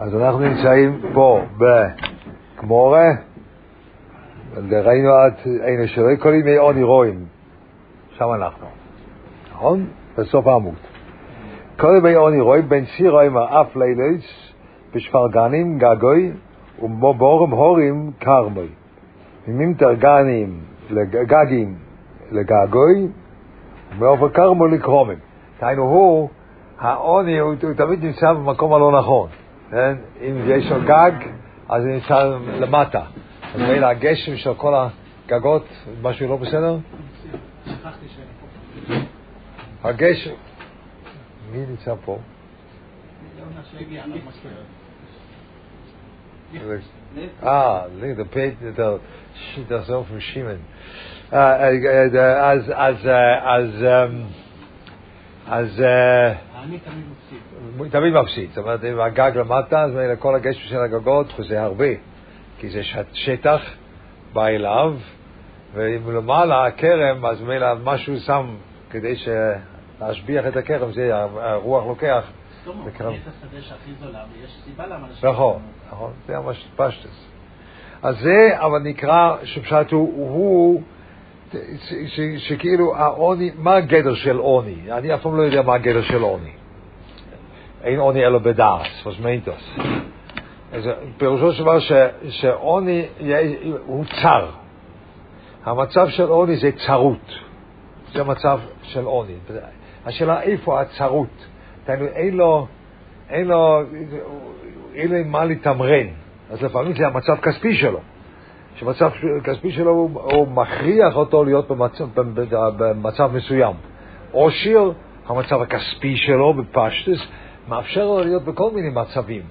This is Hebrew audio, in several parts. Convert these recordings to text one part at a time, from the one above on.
אז אנחנו נמצאים פה בגמורה, ראינו עד אינו שלא כל ימי עוני רואים, שם אנחנו, נכון? בסוף העמוד. כל ימי עוני רואים בין סירו עם האף לילס בשפרגנים גגוי ובורם הורים קרמוי. ממינטר גנים לגגים לגגוי ומאופר קרמו לקרומים. דהיינו הוא, העוני הוא תמיד נמצא במקום הלא נכון. כן? אם יש לו גג, אז הוא נמצא למטה. אז מילא הגשם של כל הגגות, משהו לא בסדר? הגשם... מי נמצא פה? אה, the page, the sheet הזאת from Shimon. אז, אז, אז, אז... אני תמיד מפסיד. תמיד מפסיד. זאת אומרת, אם הגג למטה, אז כל הגשם של הגגות זה הרבה. כי זה שטח, בא אליו, ואם למעלה הכרם, אז מילא משהו שם כדי להשביח את הכרם, זה הרוח לוקח. בקרב. יש השדה שהכי זולה, ויש סיבה למה אנשים... נכון, נכון, זה ממש פשטס. אז זה, אבל נקרא, שפשט הוא, הוא שכאילו העוני, מה הגדר של עוני? אני אף פעם לא יודע מה הגדר של עוני. אין עוני אלא בדעס, פוסמנטוס. פירושו של דבר שעוני הוא צר. המצב של עוני זה צרות. זה מצב של עוני. השאלה איפה הצרות. דהיינו, אין לו, אין לו, אין לו מה לתמרן. אז לפעמים זה המצב כספי שלו. שמצב כספי שלו הוא, הוא מכריח אותו להיות במצב, במצב מסוים. עושיר, המצב הכספי שלו בפשטס, מאפשר לו להיות בכל מיני מצבים.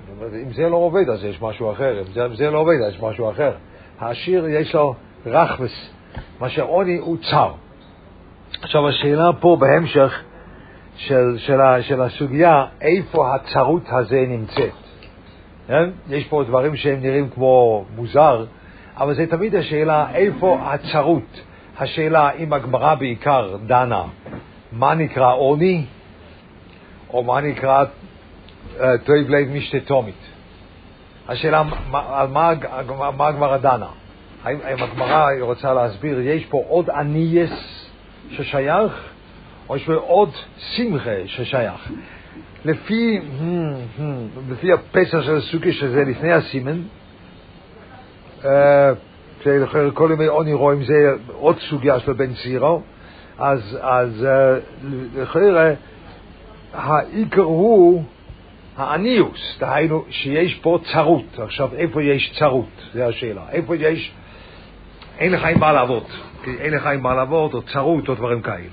אם זה לא עובד, אז יש משהו אחר. אם זה, אם זה לא עובד, אז יש משהו אחר. העשיר יש לו רחבס, מה שעוני הוא צר. עכשיו, השאלה פה בהמשך של, של, ה- של הסוגיה, איפה הצרות הזה נמצאת. כן? יש פה דברים שהם נראים כמו מוזר, אבל זה תמיד השאלה איפה הצרות. השאלה אם הגמרא בעיקר דנה מה נקרא עוני, או מה נקרא אה, טויב לב משתתומית. השאלה מה- על מה, הג- מה הגמרא דנה. האם, האם הגמרא רוצה להסביר, יש פה עוד ענייס ששייך, או יש פה עוד שמחה ששייך. לפי, hmm, hmm, לפי הפסח של הסוכי שזה לפני הסימן, אה, כל ימי עוני רואים זה עוד סוגיה של בן צירו, אז, אז אה, לכאורה העיקר הוא העניוס, דהיינו שיש פה צרות. עכשיו, איפה יש צרות? זו השאלה. איפה יש, אין לך עם מה לעבוד, כי אין לך עם מה לעבוד, או צרות, או דברים כאלה.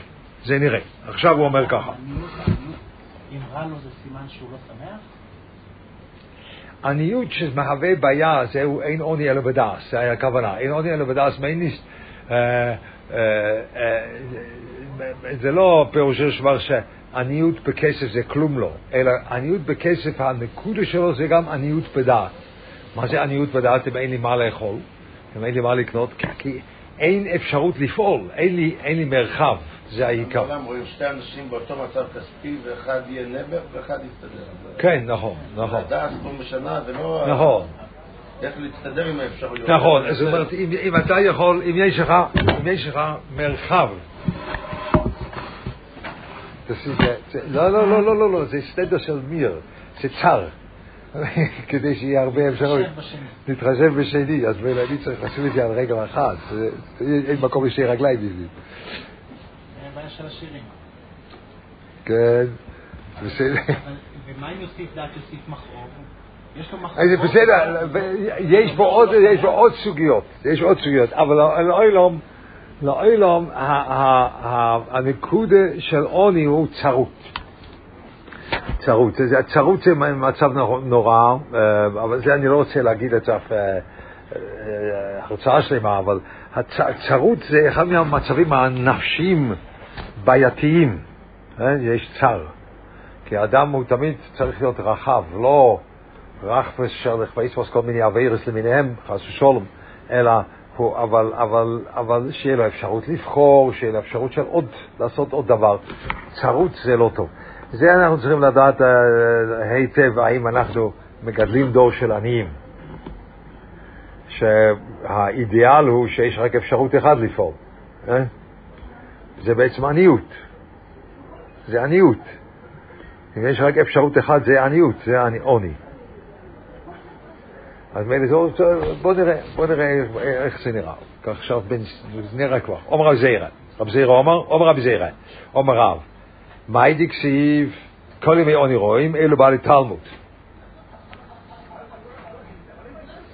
זה נראה. עכשיו הוא אומר ככה. עניות, עניות, אם רע לו זה סימן שהוא לא שמח? עניות שמהווה בעיה, זהו אין עוני אלא בדעס, זה היה הכוונה. אין עוני אלא בדעס, מייניסט, אה, אה, אה, זה לא פירושו של דבר שעניות בכסף זה כלום לא, אלא עניות בכסף, הנקודה שלו זה גם עניות בדעת. מה זה עניות בדעת אם אין לי מה לאכול, אם אין לי מה לקנות? כי- אין אפשרות לפעול, אין לי, אין לי מרחב, זה העיקר. בעולם רואים שתי אנשים באותו מצב כספי, ואחד יהיה נבר ואחד יסתדר. כן, נכון, נכון. לדעת פה משנה ולא... נכון. איך להסתדר עם האפשרויות. נכון, זאת אומרת, אם, אתה יכול, אם יש לך, אם יש לך מרחב, זה- זה- לא, לא, לא, לא, לא, לא, זה סטנדר של מיר, זה צר, כדי שיהיה הרבה אפשרות. להתחשב בשני. אז אני צריך לשים את זה על רגל אחת, זה- אין מקום לשתי רגליים בשביל. של השירים. כן, בסדר. ומה אם יוסיף דעת יוסיף מכאוב? יש לו מכאוב. אז זה בסדר, יש פה עוד, יש פה עוד סוגיות, יש עוד סוגיות, אבל ה- ה- הנקודה של עוני הוא צרות. צרות, הצרות זה מצב נור- נורא, אה, אבל זה אני לא רוצה להגיד עכשיו אה, אה, הרצאה שלמה, אבל הצ- הצרות זה אחד מהמצבים הנפשיים בעייתיים, אה, יש צר. כי האדם הוא תמיד צריך להיות רחב, לא רחפס של לכבייספוס כל מיני אביירס למיניהם, חס ושלום, אלא הוא, אבל, אבל, אבל שיהיה לו אפשרות לבחור, שיהיה לו אפשרות של עוד, לעשות עוד דבר. צרות זה לא טוב. זה אנחנו צריכים לדעת אה, היטב, האם אנחנו מגדלים דור של עניים. שהאידיאל הוא שיש רק אפשרות אחת לפעול. אה? זה בעצם עניות. זה עניות. אם יש רק אפשרות אחת, זה עניות, זה עוני. אז מילא זה, בוא נראה, בוא נראה איך זה נראה. כך עכשיו בין, זה נראה כבר. עומר רב זיירה, רב זיירה עומר, עומר רב זיירה, עומר רב. מאי דקסיב, כל ימי עוני רואים, אלו בעלי תלמוד.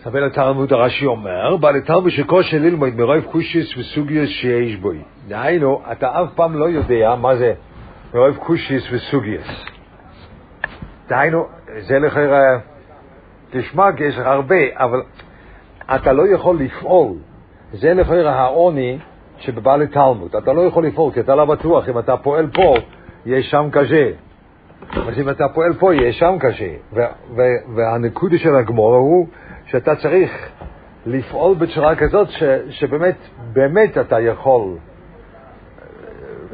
סבל התלמוד הרש"י אומר, בעלי תלמוד שקושי ללמוד מרוב קושיס וסוגיוס שיש בו. דהיינו, אתה אף פעם לא יודע מה זה מרוב קושיס וסוגיוס. דהיינו, זה לכאורה... תשמע, יש לך הרבה, אבל אתה לא יכול לפעול. זה לכאורה העוני שבבעלי תלמוד. אתה לא יכול לפעול, כי אתה לא בטוח אם אתה פועל פה, יהיה שם קשה. אז אם אתה פועל פה, יהיה שם קשה. והנקודה של הגמור הוא שאתה צריך לפעול בצורה כזאת ש, שבאמת, באמת אתה יכול.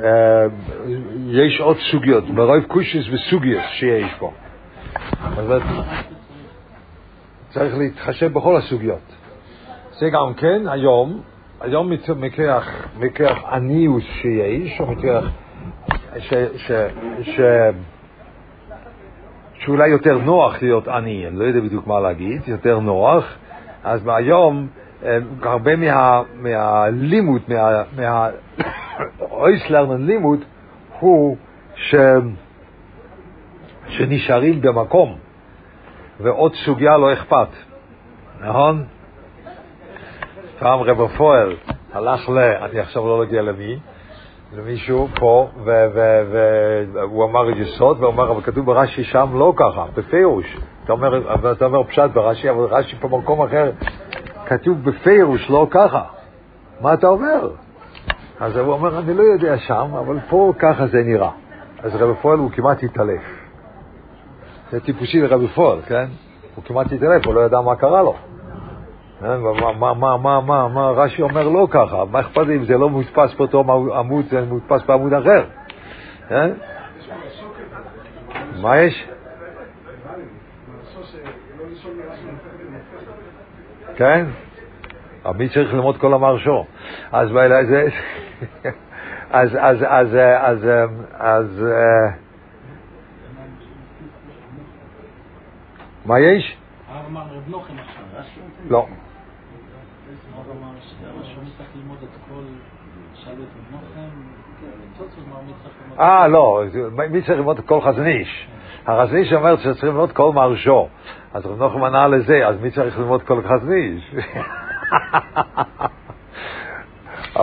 אה, יש עוד סוגיות, מרוב קושיס וסוגיות שיש פה. צריך להתחשב בכל הסוגיות. זה גם כן, היום, היום מכרך, מכרך עניוס שיש, או מכרך ש, ש, ש, שאולי יותר נוח להיות עני, אני לא יודע בדיוק מה להגיד, יותר נוח, אז מהיום אה, הרבה מה, מהלימוד, מה, מה אויסלרנן לימוד, הוא ש, שנשארים במקום. ועוד סוגיה לא אכפת, נכון? פעם רב פועל הלך ל... אני עכשיו לא אגיע למי, למישהו פה, והוא אמר יסוד, והוא אמר, אבל כתוב ברש"י שם לא ככה, בפירוש. אתה אומר, אתה אומר פשט ברש"י, אבל רש"י במקום אחר, כתוב בפירוש לא ככה. מה אתה אומר? אז הוא אומר, אני לא יודע שם, אבל פה ככה זה נראה. אז רב פועל הוא כמעט התעלף. זה טיפושי לרבי פועל, כן? הוא כמעט התעלף, הוא לא ידע מה קרה לו. מה, מה, מה, מה, מה, מה, רש"י אומר לא ככה, מה אכפת לי אם זה לא מודפס באותו עמוד, זה מודפס בעמוד אחר. מה יש? כן? מי צריך ללמוד כל המרשו? אז זה... אז, אז, אז, אז, אז, מה יש? לא. אה, לא, מי צריך ללמוד כל חזניש? החזניש אומר שצריך ללמוד כל מרשו. אז רב נוחם ענה לזה, אז מי צריך ללמוד כל חזניש?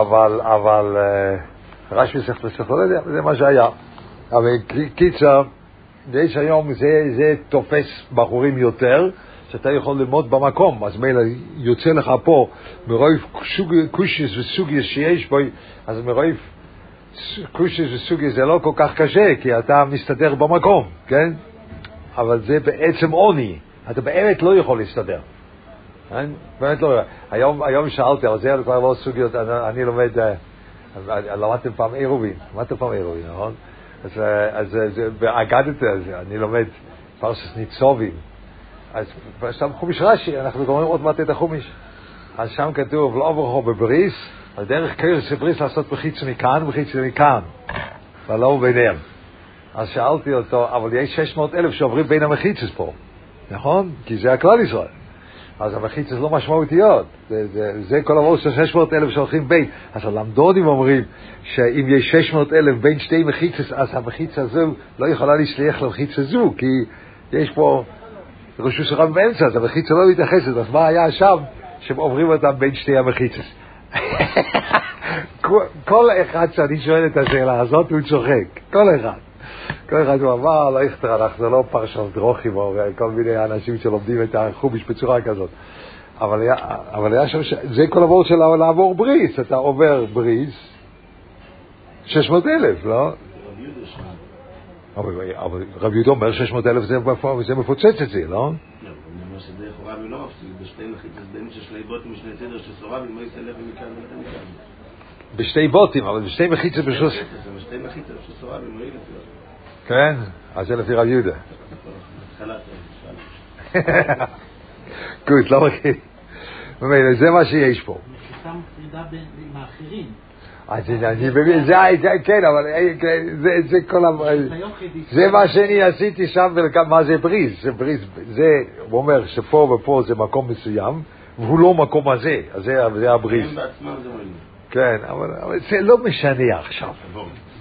אבל, אבל, אה, רש"י צריך לספר, זה מה שהיה. אבל קיצר, יש היום, זה תופס בחורים יותר, שאתה יכול ללמוד במקום, אז מילא יוצא לך פה מרוב קושיס וסוגיה שיש בו, אז מרוב קושיס וסוגיה זה לא כל כך קשה, כי אתה מסתדר במקום, כן? אבל זה בעצם עוני, אתה באמת לא יכול להסתדר. כן? באמת לא. היום, היום שאלתי, אבל זה כבר לא סוגיות, אני, אני לומד, אה, למדתם פעם עירובין, למדתם פעם עירובין, נכון? אז, אה, אז באגדת, אני לומד פרסס ניצובים, אז שם חומיש רש"י, אנחנו גומרים עוד מעט את החומיש. אז שם כתוב, לא עבורכו בבריס, על דרך קרס בריס לעשות בחיץ מכאן ובחיץ מכאן, ולא ביניהם. אז שאלתי אותו, אבל יש 600 אלף שעוברים בין המחיצס פה, נכון? כי זה הכלל ישראל. אז המחיצס לא משמעותיות, זה, זה, זה כל המהות של 600 אלף שהולכים בין. אז הלמדונים אומרים שאם יש 600 אלף בין שתי מחיצס, אז המחיצה הזו לא יכולה להשליח למחיצה זו, כי יש פה ראש רב באמצע, אז המחיצה לא מתייחסת, אז מה היה שם שהם עוברים אותם בין שתי המחיצס? כל אחד שאני שואל את השאלה הזאת הוא צוחק, כל אחד. כל אחד הוא אמר, לא יכתר, אנחנו לא פרשת דרוכים או כל מיני אנשים שלומדים את החוביש בצורה כזאת. אבל היה, אבל היה שם, זה כל הוורד של לעבור בריס, אתה עובר בריס, 600 אלף, לא? אבל רב יהודה אומר 600 אלף זה מפוצץ את זה, לא? לא, אני אומר שדרך רבי לא מפסיק, בשתי מחיצות בין ששלי בוטים משני סדר של סורבי, לא יסלף מכאן ולכן מכאן. בשתי בוטים, אבל בשתי מחיצות בשלוש... בשתי מחיצות של סורבי, לא ילך כן? אז זה לפי רב יהודה. גוט, לא מכיר. ממילא, זה מה שיש פה. מחיצה מפרידה עם האחרים. אז אני מבין, זה, זה, כן, אבל אה, כן, זה, כל ה... חידי. זה מה שאני עשיתי שם, מה זה בריז? זה בריז, זה, הוא אומר שפה ופה זה מקום מסוים, והוא לא מקום הזה, אז זה, הבריז. כן, אבל, זה לא משנה עכשיו.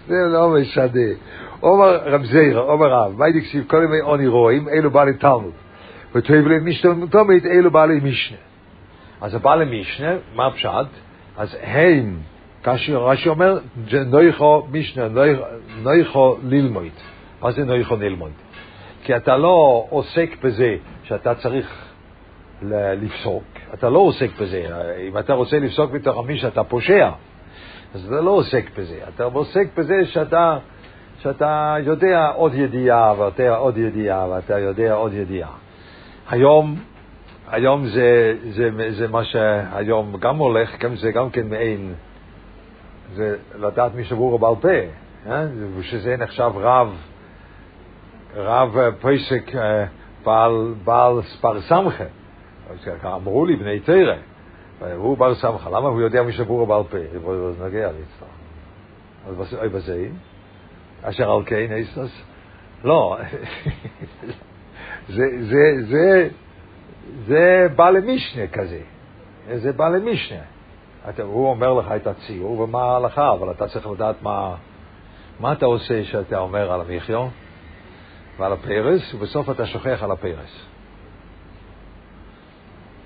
זה לא משנה. אומר רב זעיר, אומר רב, מה דקסיב כל ימי עוני רואים, אלו בעלי תלמוד. וטוב להם משנה תומית, אלו בעלי משנה. אז הבעלי משנה, מה הפשט? אז הם, כאשר רש"י אומר, "ג' נויכו משנה, נויכו- ללמוד. מה זה נויכו ללמוד? כי אתה לא עוסק בזה שאתה צריך לפסוק, אתה לא עוסק בזה. אם אתה רוצה לפסוק מתוך המי שאתה פושע, אז אתה לא עוסק בזה. אתה עוסק בזה שאתה, שאתה יודע עוד ידיעה, ואתה עוד ידיעה, ואתה יודע עוד ידיעה. היום, היום זה, זה, זה מה שהיום גם הולך, גם זה גם כן מעין, זה לדעת משבור בעל פה, אה? ושזה נחשב רב, רב אה, פסק אה, בעל, בעל ספר סמכה. אז אמרו לי בני תרא, הוא בר סמכה, למה הוא יודע משבור בעל פה? זה נגיע ליצטר. אז אוי בזה, אשר על כן איסטס? לא, זה, זה, זה, זה בא למשנה כזה, זה בא למשנה. הוא אומר לך את הציור ומה ההלכה, אבל אתה צריך לדעת מה, מה אתה עושה שאתה אומר על המחיו ועל הפרס, ובסוף אתה שוכח על הפרס.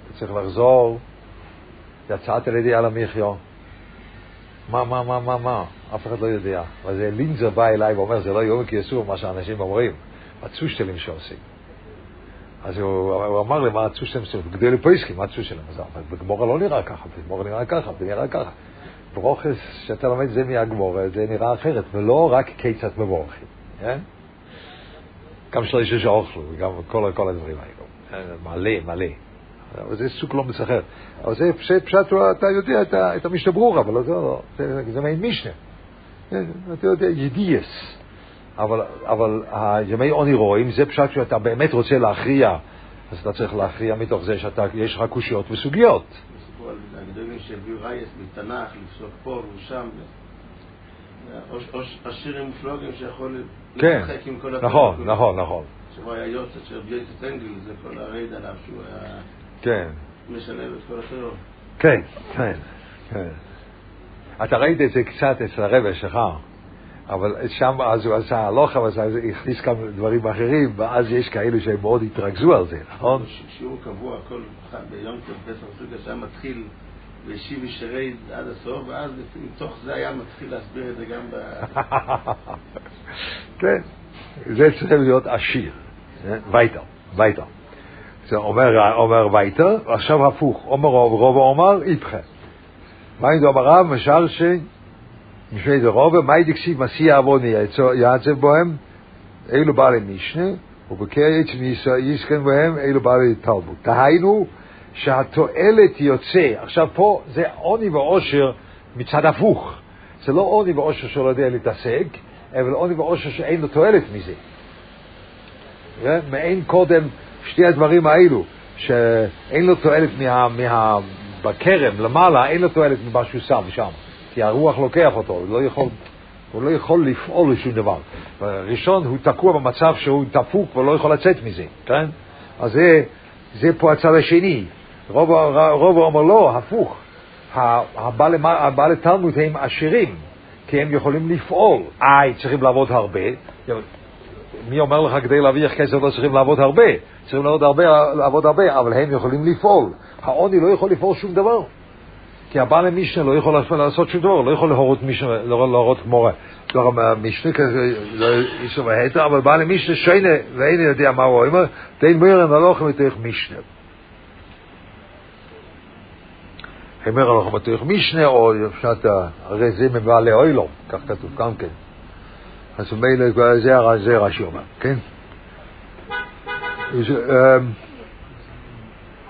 אתה צריך לחזור, יצאת על ידי על המחיו. מה, מה, מה, מה, מה? אף אחד לא יודע. אז לינזר בא אליי ואומר, זה לא יום כי אסור מה שאנשים אומרים. הצושטלים שעושים. אז הוא, אמר לי, מה הצושטלים שעושים? גדולי פויסקים, מה הצושטלים? אז אבל בגמורה לא נראה ככה, בגמורה נראה ככה, זה נראה ככה. ברוכס שאתה לומד זה מהגמורה, זה נראה אחרת, ולא רק כיצד מבורכים. כן? גם שלישה שאוכלו, וגם כל, כל הדברים האלו. מלא, מלא. אבל זה סוג לא מסחר. אבל זה פשט, אתה יודע את, המשתברור, אבל זה, לא, זה, מעין משנה. כן, אתה יודע, ידיעס. אבל, אבל הימי עוני רואים, זה פשט שאתה באמת רוצה להכריע, אז אתה צריך להכריע מתוך זה שיש לך קושיות וסוגיות. סיפור על הגדולים שהביאו רייס מתנ"ך, לפסוק פה ושם. או- או- עשירים מופלוגים שיכול כן, לשחק עם כל נכון. נכון, נכון. שבו היה יוצא בייסס אנגל, זה כל הרייד עליו, שהוא היה כן, משלב את כל הטרור. כן, כן, כן. אתה ראית את זה קצת אצל הרבה שלך, אבל שם אז הוא עשה הלוכה, ואז הוא הכניס כמה דברים אחרים, ואז יש כאלו שהם מאוד התרכזו על זה, נכון? שיעור קבוע, כל ביום פסח סוגיה שהיה מתחיל והשיב ישרי עד הסוף, ואז מתוך זה היה מתחיל להסביר את זה גם ב... כן, זה צריך להיות עשיר, אה? וייטר, וייטר. זה אומר, אומר וייטר, עכשיו הפוך, אומר רוב, אומר איתכם. מה אם אומר רב, משל ש... משמי דרוב, מה דקסיב מסיע עווני יעצב בוהם, אלו בעלי משנה, ובקרץ יסכן בהם, אלו בעלי תלמוד. דהיינו, שהתועלת יוצא, עכשיו פה זה עוני ועושר מצד הפוך. זה לא עוני ועושר שלא יודע להתעסק, אבל עוני ועושר שאין לו תועלת מזה. מעין קודם שתי הדברים האלו, שאין לו תועלת מה, מה, בכרם למעלה, אין לו תועלת ממה שהוא שם שם, כי הרוח לוקח אותו, הוא לא יכול, הוא לא יכול לפעול לשום דבר. ראשון, הוא תקוע במצב שהוא דפוק ולא יכול לצאת מזה, כן? אז זה, זה פה הצד השני. רוב, רוב אומר לא, הפוך. הבעלי, תלמוד הם עשירים, כי הם יכולים לפעול. איי, צריכים לעבוד הרבה. מי אומר לך כדי להרוויח כסף לא צריכים לעבוד הרבה? צריכים לעבוד הרבה, לעבוד הרבה, אבל הם יכולים לפעול. העוני לא יכול לפעול שום דבר. כי הבעל משנה לא יכול לעשות שום דבר, לא יכול להורות משנה, להורות גמורה. לא משנה כזה, לא איש והיתר, אבל בעל משנה שיינה, ואין יודע מה הוא אומר, דין מירן הלוך מתוך משנה. אומר הלוך מתוך משנה, או פשט, הרי זה מבעלי אוילום, כך כתוב גם כן. אז מילא זה, זה רש"י אומר, כן? אמ,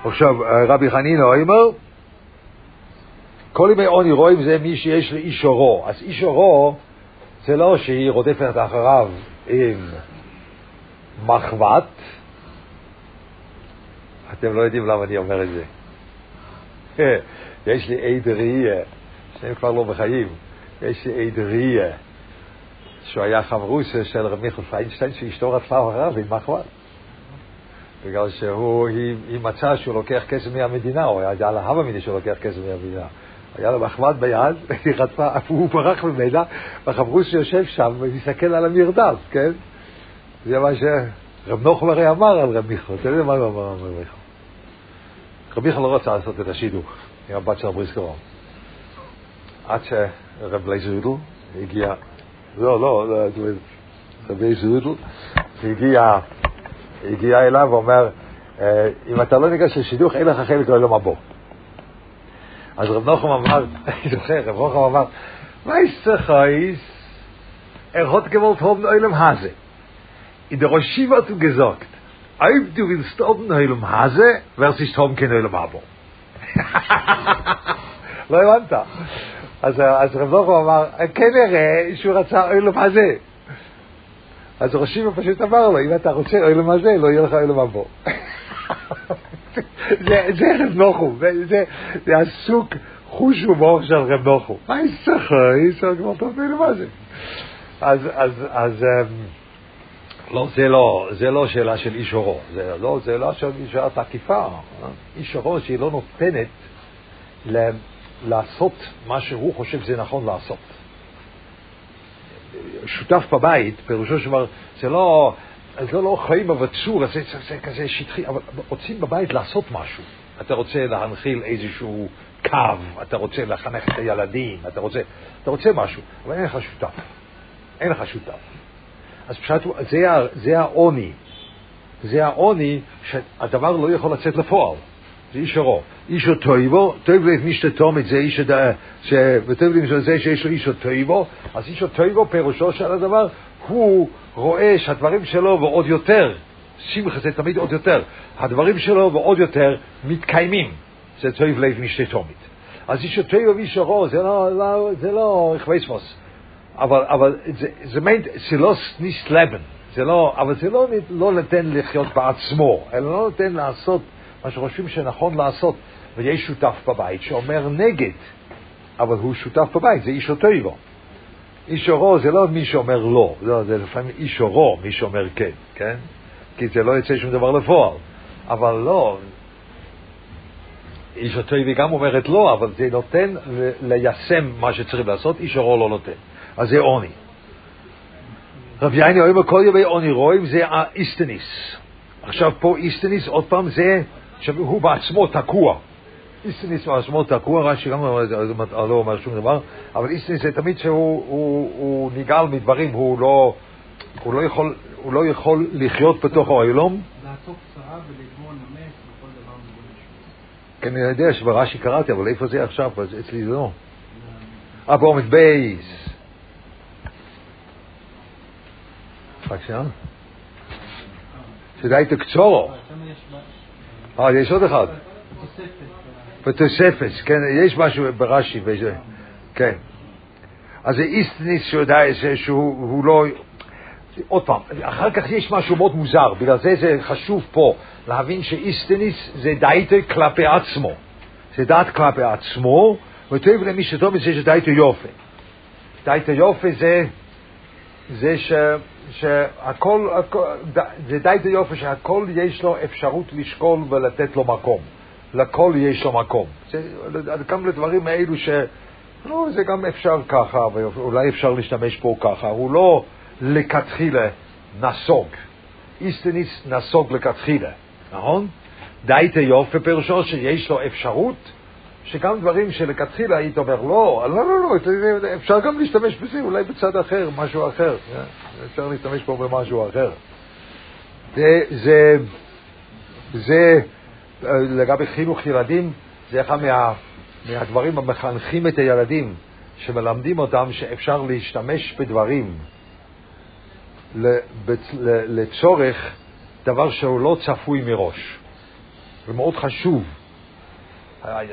עכשיו, רבי חנינא אומר, כל ימי עוני רואים זה מי שיש לאיש אורו. אז איש אורו זה לא שהיא רודפת אחריו עם מחבת, אתם לא יודעים למה אני אומר את זה. יש לי עד ראייה, שניהם כבר לא בחיים, יש לי עד ראייה, שהוא היה חברוס של רב מיכל פיינשטיין, שאשתו רצה אחריו עם מחמד. בגלל שהוא, היא, היא מצאה שהוא לוקח כסף מהמדינה, או היה הווה מדי שהוא לוקח כסף מהמדינה. היה לו מחמד ביד, היא רצה, הוא ברח ממנה, והחברוס שיושב שם ומסתכל על המרדף, כן? זה מה שרב נוחם הרי אמר על רב מיכל, אתה יודע מה הוא אמר על רב מיכל? רב מיכל לא רצה לעשות את השידוך עם הבת של הבריסקרון. עד שרב לייזרודל הגיע, לא, לא, לא רב לייזרודל הגיע, הגיע אליו ואומר, אה, אם אתה לא ניגש לשידוך, אין לך חלק לעולם הבא. אז רב נוחם אמר, אני זוכר, רב נוחם אמר, weißt du, Chais, er hat gewollt haben Eulam Hase. In der Roshiva hat er gesagt, ob du willst haben Eulam Hase, wirst nicht haben. לא הבנת. אז, אז רב נוחם אמר, כנראה שהוא רצה אוילום הזה. אז ראשיבה פשוט אמר לו, אם אתה רוצה אוילום הזה, לא יהיה לך אוילום הבא. זה, רב נוחם, זה, עסוק חוש ומוח של רב נוחם. מה יצטרך? יצטרך כבר מבין מה זה. אז, אז, אז, לא, זה לא, זה לא שאלה של איש אורו, זה לא, זה לא שאלה תקיפה. איש אורו שהיא לא נותנת ל, לעשות מה שהוא חושב שזה נכון לעשות. שותף בבית, פירושו של דבר, זה לא, זה לא חיים אבצור, זה, זה, זה כזה שטחי, אבל רוצים בבית לעשות משהו. אתה רוצה להנחיל איזשהו קו, אתה רוצה לחנך את הילדים, אתה רוצה, אתה רוצה משהו, אבל אין לך שותף. אין לך שותף. אז פשוט, זה, זה העוני. זה העוני שהדבר לא יכול לצאת לפועל. זה איש הרוב. איש טויבו, טוב לב את זה איש הדעה, וטוב לב זה שיש לו איש טויבו, אז איש טויבו פירושו של הדבר, הוא רואה שהדברים שלו ועוד יותר, שמחה זה תמיד עוד יותר, הדברים שלו ועוד יותר מתקיימים, זה טוב לב מי שתומית. אז איש טויבו ואיש הרוב, זה לא, לא, זה לא חוויסמוס, אבל, אבל זה, זה מיינט, זה לא סניס לבן, זה לא, אבל זה לא, לא נותן לחיות בעצמו, אלא לא נותן לעשות מה שחושבים שנכון לעשות. ויש שותף בבית שאומר נגד, אבל הוא שותף בבית, זה איש אותו איש אורו זה לא מי שאומר לא, לא, זה לפעמים איש אורו מי שאומר כן, כן? כי זה לא יצא שום דבר לפועל. אבל לא, איש הטויבי גם אומרת לא, אבל זה נותן ליישם מה שצריך לעשות, איש אורו לא נותן. אז זה עוני. רב יעני אומר כל ימי עוני רואים זה האיסטניס. עכשיו פה איסטניס, עוד פעם, זה שהוא בעצמו תקוע. איסטניס בעצמו תקוע, רש"י גם לא אומר שום דבר, אבל איסטניס זה תמיד שהוא הוא, הוא נגעל מדברים, הוא לא, הוא, לא יכול, הוא לא יכול לחיות בתוך העולם. לעשות צרה ולגמור נמס וכל דבר כן, אני יודע שברש"י קראתי, אבל איפה זה עכשיו? אצלי זה לא. אה, בעומד בייס. רק שנייה. שדי תקצורו. אה, יש עוד אחד. בתוספת, כן, יש משהו ברש"י, כן. אז זה איסטניס שיודע שהוא לא... עוד פעם, אחר כך יש משהו מאוד מוזר, בגלל זה זה חשוב פה להבין שאיסטניס זה דייטה כלפי עצמו. זה דעת כלפי עצמו, וטוב למי שטוב מזה שדייטה יופי. דייטה יופי זה, זה ש... שהכל, הכל, זה די יופי שהכל יש לו אפשרות לשקול ולתת לו מקום. לכל יש לו מקום. זה גם לדברים האלו ש... לא, זה גם אפשר ככה, ואולי אפשר להשתמש פה ככה. הוא לא לכתחילה נסוג. איסטניס נסוג לכתחילה, נכון? די יופי פירושו שיש לו אפשרות שגם דברים שלכתחילה היית אומר, לא, לא, לא, לא, אפשר גם להשתמש בזה, אולי בצד אחר, משהו אחר. אה? אפשר להשתמש פה במשהו אחר. זה, זה, זה לגבי חינוך ילדים, זה אחד מה, מהדברים המחנכים את הילדים, שמלמדים אותם שאפשר להשתמש בדברים לצורך דבר שהוא לא צפוי מראש. זה מאוד חשוב.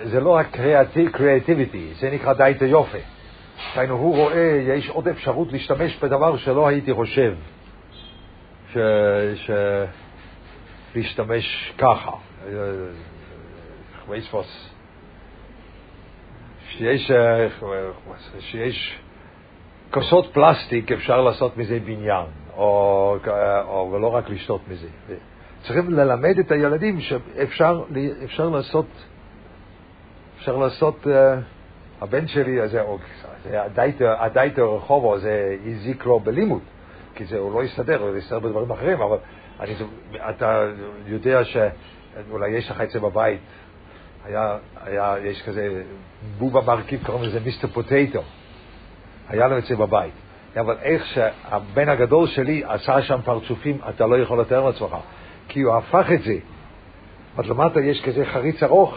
זה לא רק קריאטיביטי, זה נקרא די את היופי. דהיינו, הוא רואה, יש עוד אפשרות להשתמש בדבר שלא הייתי חושב ש... ש... להשתמש ככה. Weiß was, שיש, אה, שיש כוסות פלסטיק, אפשר לעשות מזה בניין, או, או ולא רק לשתות מזה. צריכים ללמד את הילדים שאפשר אפשר לעשות, אפשר לעשות, uh, הבן שלי, זה, זה הדייטר רחובו, זה הזיק לו בלימוד, כי זה, הוא לא יסתדר, הוא יסתדר בדברים אחרים, אבל אני, אתה יודע שאולי יש לך את זה בבית, היה, היה, יש כזה בובה מרכיב, קוראים לזה מיסטר פוטטו, היה לו את זה בבית. אבל איך שהבן הגדול שלי עשה שם פרצופים, אתה לא יכול לתאר לעצמך. כי הוא הפך את זה. אז למטה יש כזה חריץ ארוך,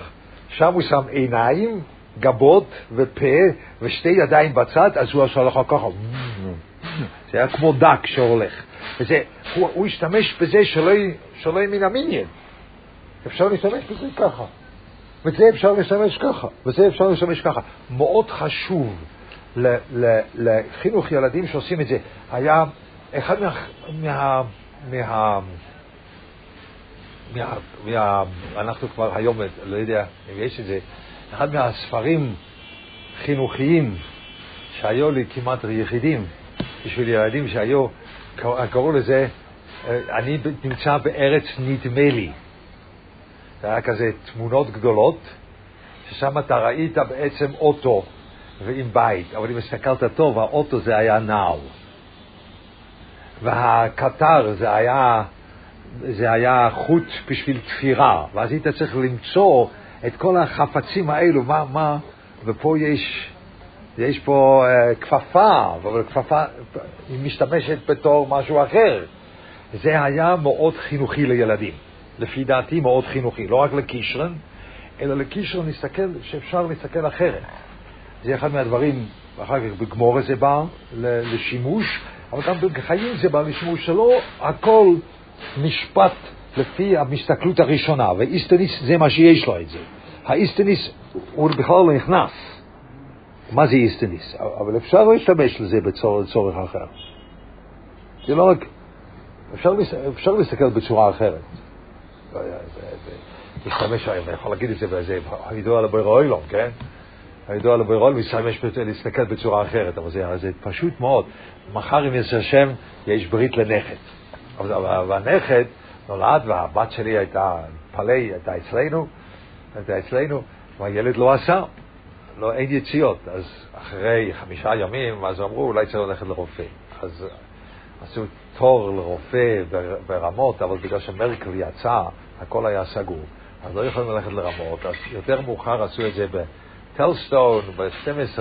שם הוא שם עיניים, גבות ופה ושתי ידיים בצד, אז הוא עשה לך ככה. זה היה כמו דק שהולך. וזה, הוא, הוא השתמש בזה שלא, שלא מן המיניאן. אפשר להשתמש בזה ככה. וזה אפשר להשתמש ככה, וזה אפשר להשתמש ככה. מאוד חשוב לחינוך ילדים שעושים את זה. היה אחד מה... מה, מה מה, מה, אנחנו כבר היום, לא יודע אם יש את זה, אחד מהספרים חינוכיים שהיו לי כמעט יחידים בשביל ילדים שהיו, קראו לזה, אני נמצא בארץ נדמה לי. זה היה כזה תמונות גדולות, ששם אתה ראית בעצם אוטו ועם בית, אבל אם הסתכלת טוב, האוטו זה היה נאו. והקטר זה היה זה היה חוט בשביל תפירה, ואז היית צריך למצוא את כל החפצים האלו, מה, מה, ופה יש, יש פה uh, כפפה, אבל כפפה, היא משתמשת בתור משהו אחר. זה היה מאוד חינוכי לילדים, לפי דעתי מאוד חינוכי, לא רק לקישרן, אלא לקישרן נסתכל, שאפשר להסתכל אחרת. זה אחד מהדברים, אחר כך בגמורה זה בא לשימוש, אבל גם בחיים זה בא לשימוש, שלא הכל משפט לפי המסתכלות הראשונה, ואיסטניס זה מה שיש לו את זה. האיסטניס הוא בכלל לא נכנס. מה זה איסטניס? אבל אפשר להשתמש לזה בצורך אחר. זה לא רק... אפשר, אפשר להסתכל בצורה אחרת. להשתמש, אני יכול להגיד את זה באיזה, הידוע על הבירו אילון, כן? הידוע על הבירו אילון, משתמש להסתכל בצורה אחרת, אבל זה, פשוט מאוד. מחר, אם יש השם, יש ברית לנכד. אבל הנכד נולד והבת שלי הייתה, פלאי הייתה אצלנו, הייתה אצלנו, והילד לא עשה, לא, אין יציאות. אז אחרי חמישה ימים, אז אמרו, אולי צריך ללכת לרופא. אז עשו תור לרופא ברמות, אבל בגלל שמרקל יצא, הכל היה סגור. אז לא יכולים ללכת לרמות, אז יותר מאוחר עשו את זה בטלסטון, ב-12,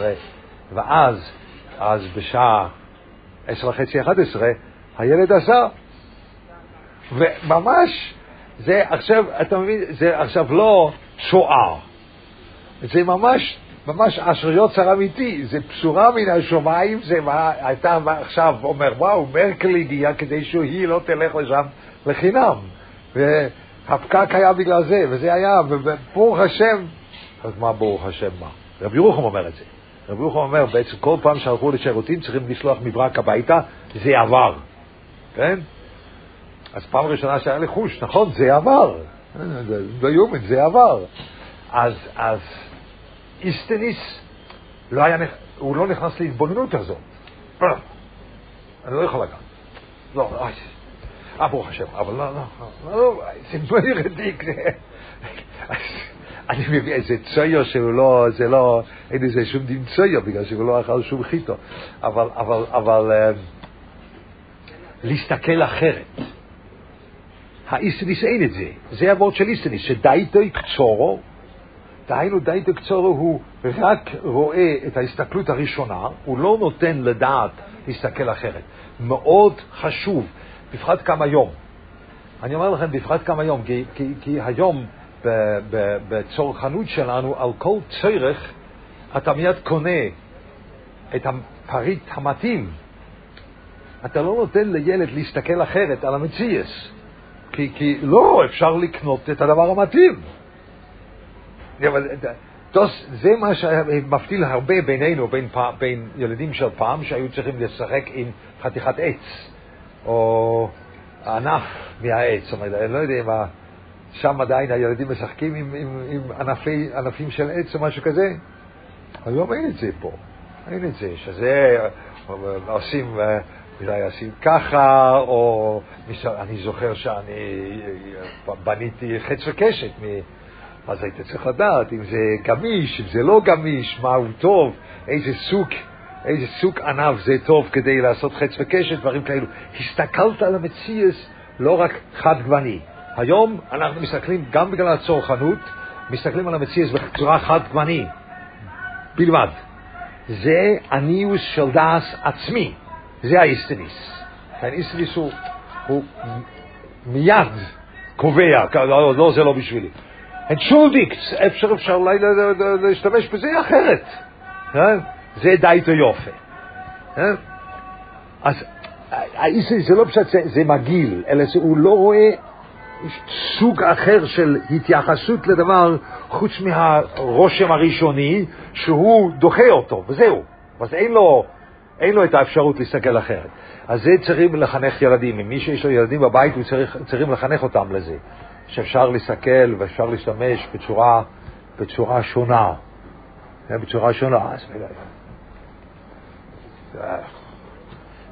ואז, אז בשעה עשר וחצי, 11, הילד עשה. וממש, זה עכשיו, אתה מבין, זה עכשיו לא שואה, זה ממש, ממש אשר יוצר אמיתי, זה בשורה מן השמיים, זה מה, אתה עכשיו אומר, וואו, מרקל הגיע כדי שהיא לא תלך לשם לחינם. והפקק היה בגלל זה, וזה היה, וברוך השם, אז מה ברוך השם מה? רבי ירוחם אומר את זה. רבי ירוחם אומר, בעצם כל פעם שהלכו לשירותים צריכים לשלוח מברק הביתה, זה עבר, כן? אז פעם ראשונה שהיה לי חוש, נכון, זה עבר. לא יאומן, זה עבר. אז, אז איסטניס, לא היה, הוא לא נכנס להתבוננות הזאת. אני לא יכול לגעת. לא, אוי. אה, ברוך השם, אבל לא, לא, לא, זה מרידיק. אני מביא איזה צויו שהוא לא, זה לא, אין איזה שום דין צויו, בגלל שהוא לא אכל שום חיטו. אבל, אבל, אבל, להסתכל אחרת. האיסטניס אין את זה. זה הוורד של איסטניס, שדייטו קצורו, דהיינו דייטו קצורו הוא רק רואה את ההסתכלות הראשונה, הוא לא נותן לדעת להסתכל אחרת. מאוד חשוב, בפרט כמה יום. אני אומר לכם, בפרט כמה יום, כי, כי, כי היום בצורכנות שלנו, על כל צורך, אתה מיד קונה את הפריט המתאים. אתה לא נותן לילד להסתכל אחרת על המציאס. כי, כי לא, אפשר לקנות את הדבר המתאים. אבל זה מה שמבדיל הרבה בינינו, בין, בין ילדים של פעם שהיו צריכים לשחק עם חתיכת עץ, או ענף מהעץ, זאת אומרת, אני לא יודע מה, שם עדיין הילדים משחקים עם, עם, עם ענפי, ענפים של עץ או משהו כזה. היום אין את זה פה, אין את זה, שזה אה, עושים, אה, אולי עושים ככה, או אני זוכר שאני אה, בניתי חץ וקשת, אז היית צריך לדעת אם זה גמיש, אם זה לא גמיש, מה הוא טוב, איזה סוג, איזה סוג ענף זה טוב כדי לעשות חץ וקשת, דברים כאלו. הסתכלת על המציאס לא רק חד גווני. היום אנחנו מסתכלים, גם בגלל הצורכנות, מסתכלים על המציאס בצורה חד גווני בלבד. זה הניוס של דעס עצמי, זה האיסטניס. האיסטניס הוא, הוא מיד קובע, לא, לא, זה לא בשבילי. אנשולדיקט, אפשר אפשר אולי להשתמש בזה אחרת. זה די יופי. אז זה לא פשוט, זה מגעיל, אלא הוא לא רואה סוג אחר של התייחסות לדבר חוץ מהרושם הראשוני שהוא דוחה אותו, וזהו. אז אין לו, אין לו את האפשרות להסתכל אחרת. אז זה צריכים לחנך ילדים. אם מי שיש לו ילדים בבית, הוא צריך, צריכים לחנך אותם לזה. שאפשר להסתכל ואפשר להשתמש בצורה, בצורה שונה. בצורה שונה. אז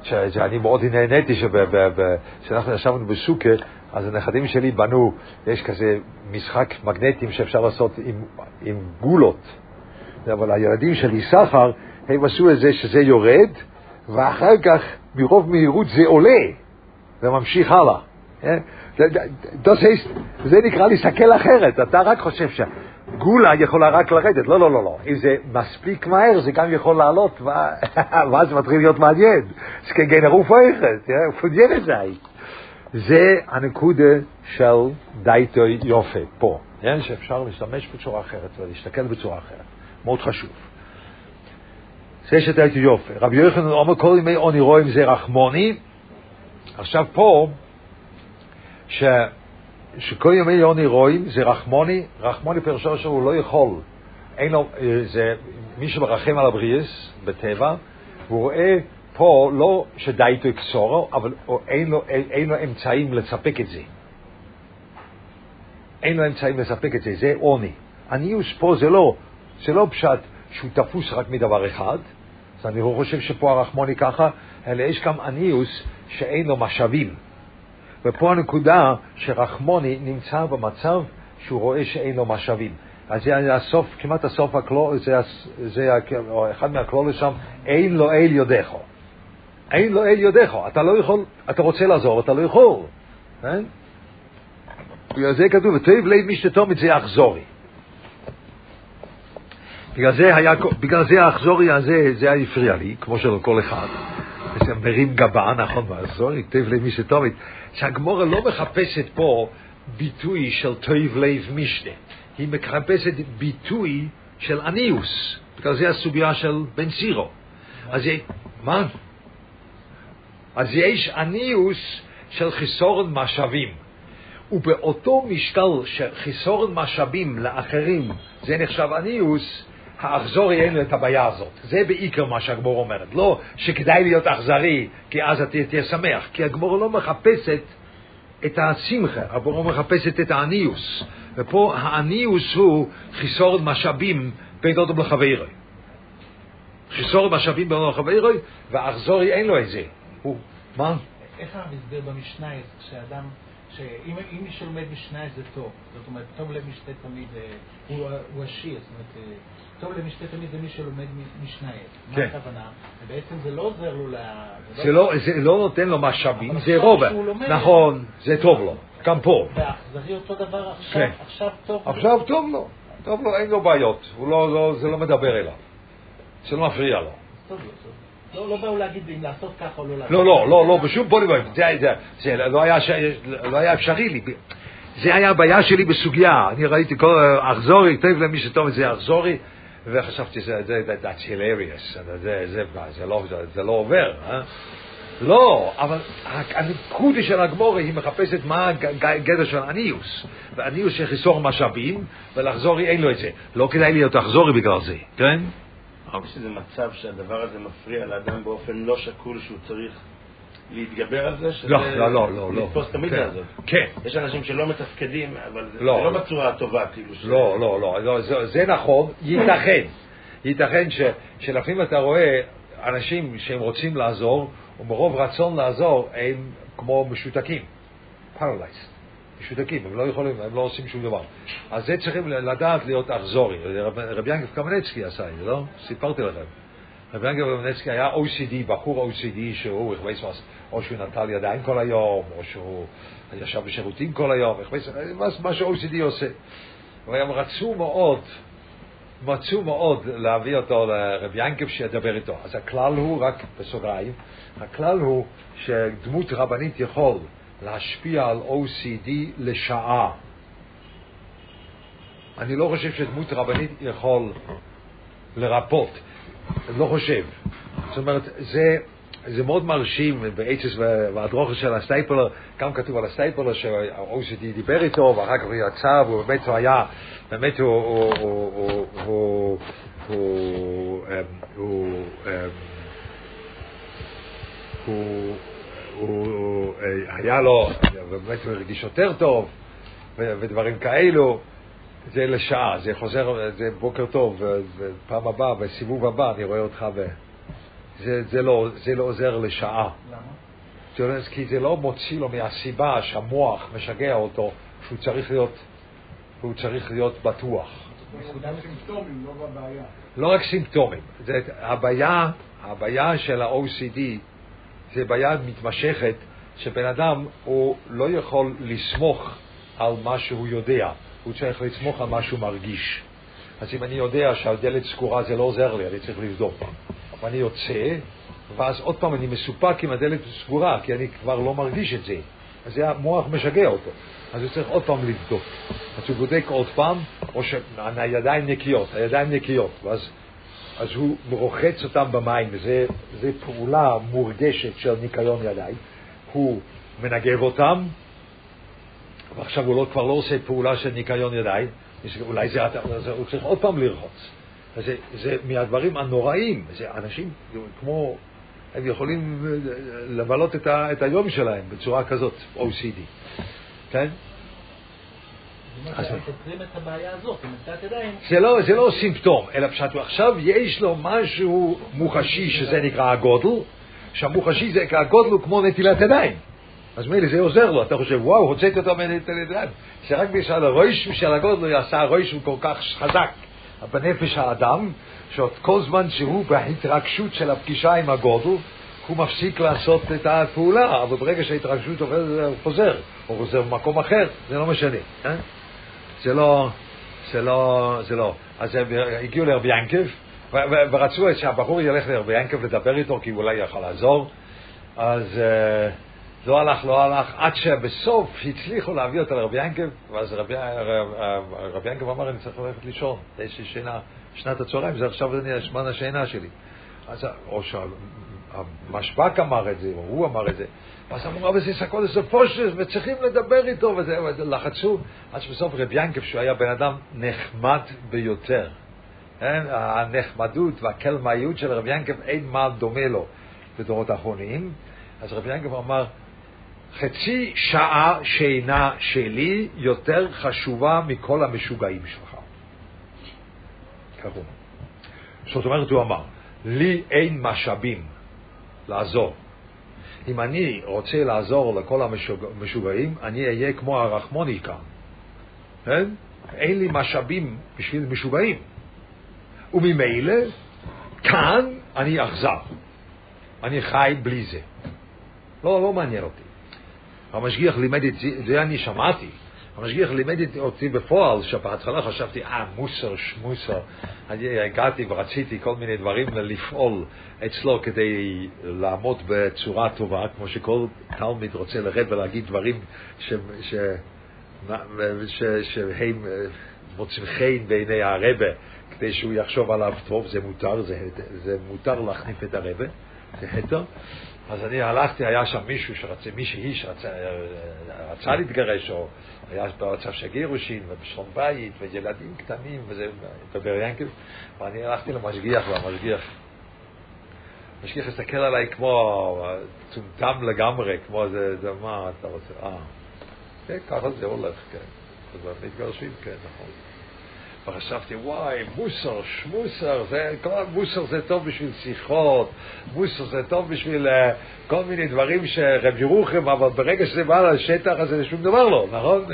שאני מאוד נהניתי כשאנחנו ישבנו בסוכה, אז הנכדים שלי בנו, יש כזה משחק מגנטים שאפשר לעשות עם, עם גולות. אבל הילדים שלי, סחר, הם עשו את זה שזה יורד, ואחר כך מרוב מהירות זה עולה וממשיך הלאה. אה? זה נקרא להסתכל אחרת, אתה רק חושב שגולה יכולה רק לרדת, לא, לא, לא, לא, אם זה מספיק מהר זה גם יכול לעלות, ואז מתחיל להיות מעניין, זה כגנר ופויכת, פודיין את זה. זה הנקודה של דייטו יופי, פה, כן? שאפשר להשתמש בצורה אחרת ולהסתכל בצורה אחרת, מאוד חשוב. זה שדייטו יופי. רבי יוחנן אומר כל ימי עוני רואים זה רחמוני, עכשיו פה, ש, שכל ימי יוני רואים זה רחמוני, רחמוני פירושו שהוא לא יכול, אין לו, זה מי שמרחם על הבריאס בטבע, הוא רואה פה לא שדי איתו קסורו, אבל אין לו, אין, אין לו אמצעים לספק את זה. אין לו אמצעים לספק את זה, זה עוני. הניוס פה זה לא, זה לא פשט שהוא תפוס רק מדבר אחד, אז אני לא חושב שפה הרחמוני ככה, אלא יש גם הניוס שאין לו משאבים. ופה הנקודה שרחמוני נמצא במצב שהוא רואה שאין לו משאבים. אז זה הסוף, כמעט הסוף הקלול, זה, זה או אחד מהקלולים שם, אין לו אל יודך. אין לו אל יודך. אתה לא יכול, אתה רוצה לעזור, אתה לא יכול. כן? בגלל זה כתוב, ותאיב לב משתתום זה אכזורי. בגלל זה, היה, בגלל זה האכזורי הזה, זה היה הפריע לי, כמו שלכל אחד. מרים גבה, נכון, ואכזורי, תאיב לב משתתומית. שהגמורה לא מחפשת פה ביטוי של תאיב לב משנה. היא מחפשת ביטוי של עניוס. בגלל זה הסוגיה של בן סירו. אז מה? אז יש עניוס של חיסורן משאבים. ובאותו משקל של חיסורן משאבים לאחרים, זה נחשב עניוס, האכזורי אין לו את הבעיה הזאת. זה בעיקר מה שהגמור אומרת. לא שכדאי להיות אכזרי, כי אז אתה תהיה שמח. כי הגמור לא מחפשת את השמחה, הגמור מחפשת את העניוס. ופה העניוס הוא חיסורן משאבים בין אודם לחברי. חיסורן משאבים בין אודם לחברי, והאכזורי אין לו את זה. הוא, מה? איך המסביר במשנה, כשאדם, שאם מי שלומד משנה זה טוב, זאת אומרת, טוב למשתה תמיד, אה, הוא עשיר, זאת אומרת, אה, טוב למשתה תמיד זה מי שלומד משנה. כן. מה הכוונה? ובעצם זה לא עוזר לו ל... זה לא, זה לא נותן לו משאבים, זה רובה. נכון, זה טוב לו, גם פה. והאכזרי אותו דבר עכשיו, כן. עכשיו טוב לו. עכשיו טוב לו, טוב לו, אין לו בעיות, לא, לא, זה לא מדבר אליו, זה לא מפריע לו. טוב לו, טוב. לא, לא באו להגיד אם לעשות ככה או לא לעשות לא, לא, לא, לא, בשום פונים. זה, זה, זה לא, היה, לא אפשרי לי. זה היה הבעיה שלי בסוגיה. אני ראיתי כל אכזורי, טוב למי שטוב את זה אכזורי, וחשבתי שזה, that's hilarious, זה, זה, זה, זה, לא, לא עובר, אה? לא, אבל הנקודה של הגמורה היא מחפשת מה הגדר של עניוס. ועניוס שחיסור משאבים, ולחזורי אין לו את זה. לא כדאי להיות לחזורי בגלל זה, כן? יש איזה מצב שהדבר הזה מפריע לאדם באופן לא שקול שהוא צריך להתגבר על זה? שזה- לא, לא, לא, לא, לא. לתפוס את המידה כן. הזאת. כן. יש אנשים שלא מתפקדים, אבל לא. זה לא בצורה הטובה, כאילו. ש- לא, לא, לא, לא זה, זה נכון, ייתכן. ייתכן ש, שלפעמים אתה רואה אנשים שהם רוצים לעזור, ומרוב רצון לעזור הם כמו משותקים, paralyzed, משותקים, הם לא יכולים, הם לא עושים שום דבר. אז זה צריכים לדעת להיות אכזורי. רב, רבי ינקב קמנצקי עשה את זה, לא? סיפרתי לכם. רבי ינקב קמנצקי היה OCD, בחור OCD שהוא הכוויס מס, או שהוא נטל ידיים כל היום, או שהוא ישב בשירותים כל היום, הכוויס- מה, ש-OCD עושה. והם רצו מאוד, מצאו מאוד להביא אותו לרב ינקב שידבר איתו. אז הכלל הוא, רק בסוגריים, הכלל הוא שדמות רבנית יכול להשפיע על OCD לשעה. אני לא חושב שדמות רבנית יכול לרפות, לא חושב. זאת אומרת, זה, זה מאוד מרשים בעצס והדרוכה של הסטייפלר, גם כתוב על הסטייפלר שה-OCD דיבר איתו, ואחר כך הוא יצא, והוא באמת הוא היה, באמת הוא, הוא, הוא, הוא, הוא, הוא, אמ, הוא, אמ, הוא, אה, היה לו, באמת הוא הרגיש יותר טוב, ודברים כאלו. זה לשעה, זה חוזר, זה בוקר טוב, ופעם הבאה, בסיבוב הבא אני רואה אותך ו... זה, זה, לא, זה לא עוזר לשעה. למה? לא- כי זה לא מוציא לו מהסיבה שהמוח משגע אותו, שהוא צריך להיות, הוא צריך להיות בטוח. לא. לא רק סימפטומים, זה, הבעיה, הבעיה של ה-OCD זה בעיה מתמשכת שבן אדם הוא לא יכול לסמוך על מה שהוא יודע, הוא צריך לסמוך על מה שהוא מרגיש. אז אם אני יודע שהדלת סגורה זה לא עוזר לי, אני צריך לבדוק. ואני יוצא, ואז עוד פעם אני מסופק אם הדלת סגורה, כי אני כבר לא מרגיש את זה. אז זה המוח משגע אותו. אז הוא צריך עוד פעם לבדוק. אז הוא בודק עוד פעם, או שהידיים נקיות, הידיים נקיות, ואז אז הוא רוחץ אותם במים, זה פעולה מורגשת של ניקיון ידיים. הוא מנגב אותם, ועכשיו הוא לא, כבר לא עושה פעולה של ניקיון ידיים, אולי זה, זה, הוא צריך עוד פעם לרחוץ. זה, זה מהדברים הנוראים, זה אנשים כמו, הם יכולים אה, לבלות את, ה, את היום שלהם בצורה כזאת, OCD, כן? זה לא, זה לא סימפטום, אלא פשוט עכשיו יש לו משהו מוחשי שזה נקרא הגודל, שהמוחשי זה הגודל הוא כמו נטילת ידיים. אז מילא זה עוזר לו, אתה חושב, וואו, הוצאתי אותו ידיים. שרק בשביל הראש של הגודל הוא עשה הוא כל כך חזק בנפש האדם, שעוד כל זמן שהוא בהתרגשות של הפגישה עם הגודל, הוא מפסיק לעשות את הפעולה, אבל ברגע שההתרגשות עוברת, הוא חוזר, או חוזר במקום אחר, זה לא משנה. אה? זה לא, זה לא, זה לא. אז הם הגיעו לרבי ינקב, ורצו שהבחור ילך לרבי ינקב לדבר איתו, כי הוא אולי יכול לעזור. אז אה, לא הלך, לא הלך, עד שבסוף הצליחו להביא אותו לרבי ינקב, ואז רבי, רב, רבי ינקב אמר, אני צריך ללכת לישון, יש לי שינה, שנת הצהריים, זה עכשיו אני זמן השינה שלי. אז, או שהמשב"ק אמר את זה, או הוא אמר את זה, אז אמרו, אבל זה סקול לסופושס, וצריכים לדבר איתו, וזה, ולחצו, עד שבסוף רב ינקב, שהוא היה בן אדם נחמד ביותר, כן? הנחמדות והקלמאיות של רב ינקב, אין מה דומה לו בדורות האחרונים, אז רב ינקב אמר, חצי שעה שינה שלי יותר חשובה מכל המשוגעים שלך. אמר. זאת אומרת, הוא אמר, לי אין משאבים לעזור. אם אני רוצה לעזור לכל המשוגעים, אני אהיה כמו הרחמוניקה. כן? אין לי משאבים בשביל משוגעים. וממילא, כאן אני אכזר. אני חי בלי זה. לא, לא מעניין אותי. המשגיח לימד את זה, זה אני שמעתי. המשגיח לימד אותי בפועל, שבהתחלה חשבתי, אה, מוסר, שמוסר. אני הגעתי ורציתי כל מיני דברים לפעול אצלו כדי לעמוד בצורה טובה, כמו שכל תלמיד רוצה לרד ולהגיד דברים ש, ש, ש, שהם מוצאים חן בעיני הרבה, כדי שהוא יחשוב עליו טוב, זה מותר, זה, זה מותר להחניף את הרבה, זה היתר. אז אני הלכתי, היה שם מישהו שרצה, מישהי שרצה רצה להתגרש, או היה במצב של גירושין, ובשלום בית, וילדים קטנים, וזה, בבר ינקב, ואני הלכתי למשגיח, והמשגיח משגיח הסתכל עליי כמו צומטם לגמרי, כמו זה, זה מה אתה רוצה, אה, כן, ככה זה הולך, כן. אז מתגרשים, כן, נכון. וחשבתי, וואי, מוסר, שמוסר, זה, כל מוסר זה טוב בשביל שיחות, מוסר זה טוב בשביל uh, כל מיני דברים שרב ירוחם, אבל ברגע שזה בא לשטח אז זה שום דבר לא, נכון?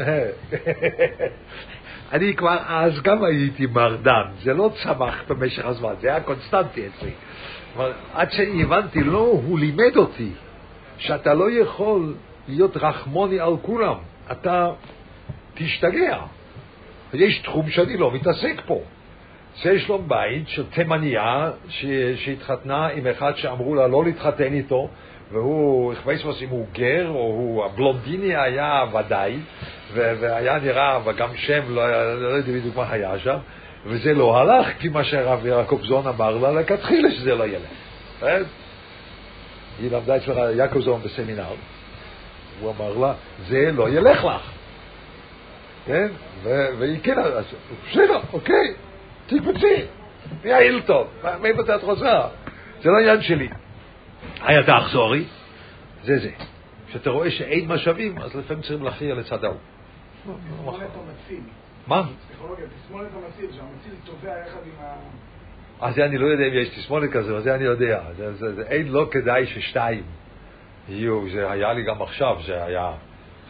אני כבר אז גם הייתי מרדן, זה לא צמח במשך הזמן, זה היה קונסטנטי אצלי. אבל עד שהבנתי, לא, הוא לימד אותי שאתה לא יכול להיות רחמוני על כולם, אתה תשתגע. יש תחום שאני לא מתעסק פה. זה שלום בית של תימניה שהתחתנה עם אחד שאמרו לה לא להתחתן איתו, והוא החפש אם הוא גר או הוא הבלונדיני היה ודאי, והיה נראה, וגם שם, לא, לא יודע בדיוק מה היה שם, וזה לא הלך, כי מה שהרב יעקב זון אמר לה לכתחילה שזה לא ילך. אה? היא למדה אצלך יעקב זון בסמינר, הוא אמר לה, זה לא ילך לך. כן? והיא כן, בסדר, אוקיי, תקבצי, מי האילטון? מאיפה את רוצה? זה לא עניין שלי. היה תחזורי, זה זה. כשאתה רואה שאין משאבים, אז לפעמים צריכים להכריע לצד ההוא. מה? תסמונת המציל, שהמציל תובע יחד עם ה... אז זה אני לא יודע אם יש תסמונת כזו, זה אני יודע. זה, זה, זה, אין לא כדאי ששתיים יהיו, זה היה לי גם עכשיו, זה היה...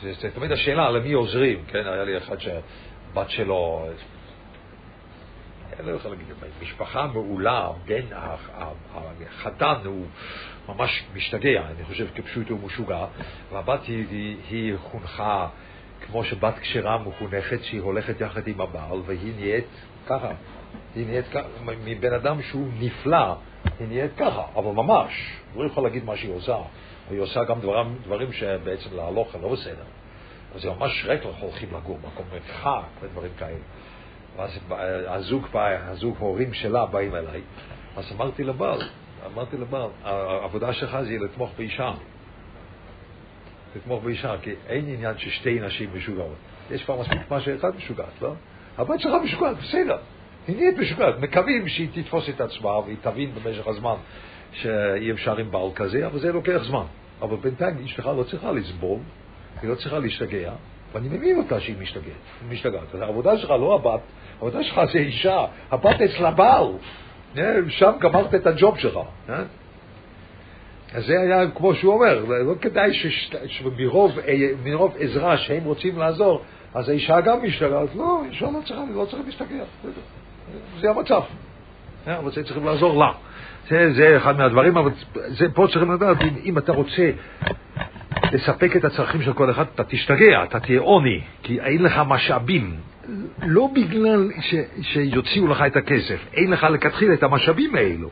זה, זה תמיד השאלה למי עוזרים, כן? היה לי אחד שהבת שלו, אני לא יכול להגיד, משפחה מעולה, בן החתן הוא ממש משתגע, אני חושב כפשוט הוא משוגע, והבת היא, היא, היא חונכה כמו שבת כשרה מחונכת, שהיא הולכת יחד עם הבעל, והיא נהיית ככה. היא נהיית ככה, מבן אדם שהוא נפלא, היא נהיית ככה, אבל ממש, לא יכול להגיד מה שהיא עושה. והיא עושה גם דברים, דברים שבעצם להלוך לא בסדר. אז זה ממש רק הולכים לגור במקום מרחק ודברים כאלה. ואז הזוג הזוג הורים שלה באים אליי, אז אמרתי לבעל, אמרתי לבעל, העבודה שלך זה לתמוך באישה. לתמוך באישה, כי אין עניין ששתי נשים משוגעות. יש כבר מספיק מה שאחד משוגעת, לא? הבת שלך משוגעת, בסדר. היא נהיית משוגעת. מקווים שהיא תתפוס את עצמה והיא תבין במשך הזמן שאי אפשר עם בעל כזה, אבל זה לוקח זמן. אבל בינתיים אשתך לא צריכה לסבול, היא לא צריכה להשתגע, ואני מבין אותה שהיא משתגעת. משתגעת. העבודה שלך לא הבת, העבודה שלך זה אישה, הבת אצל הבעל. אה, שם גמרת את הג'וב שלך. אה? אז זה היה כמו שהוא אומר, לא כדאי שמרוב עזרה שהם רוצים לעזור, אז האישה גם משתגעת. לא, אישה לא צריכה, לא צריכה להשתגע. זה המצב. אה, אבל זה צריכים לעזור לה. זה, זה אחד מהדברים, אבל זה, פה צריכים לדעת, אם, אם אתה רוצה לספק את הצרכים של כל אחד, אתה תשתגע, אתה תהיה עוני, כי אין לך משאבים. לא בגלל ש, שיוציאו לך את הכסף, אין לך לכתחילה את המשאבים האלו.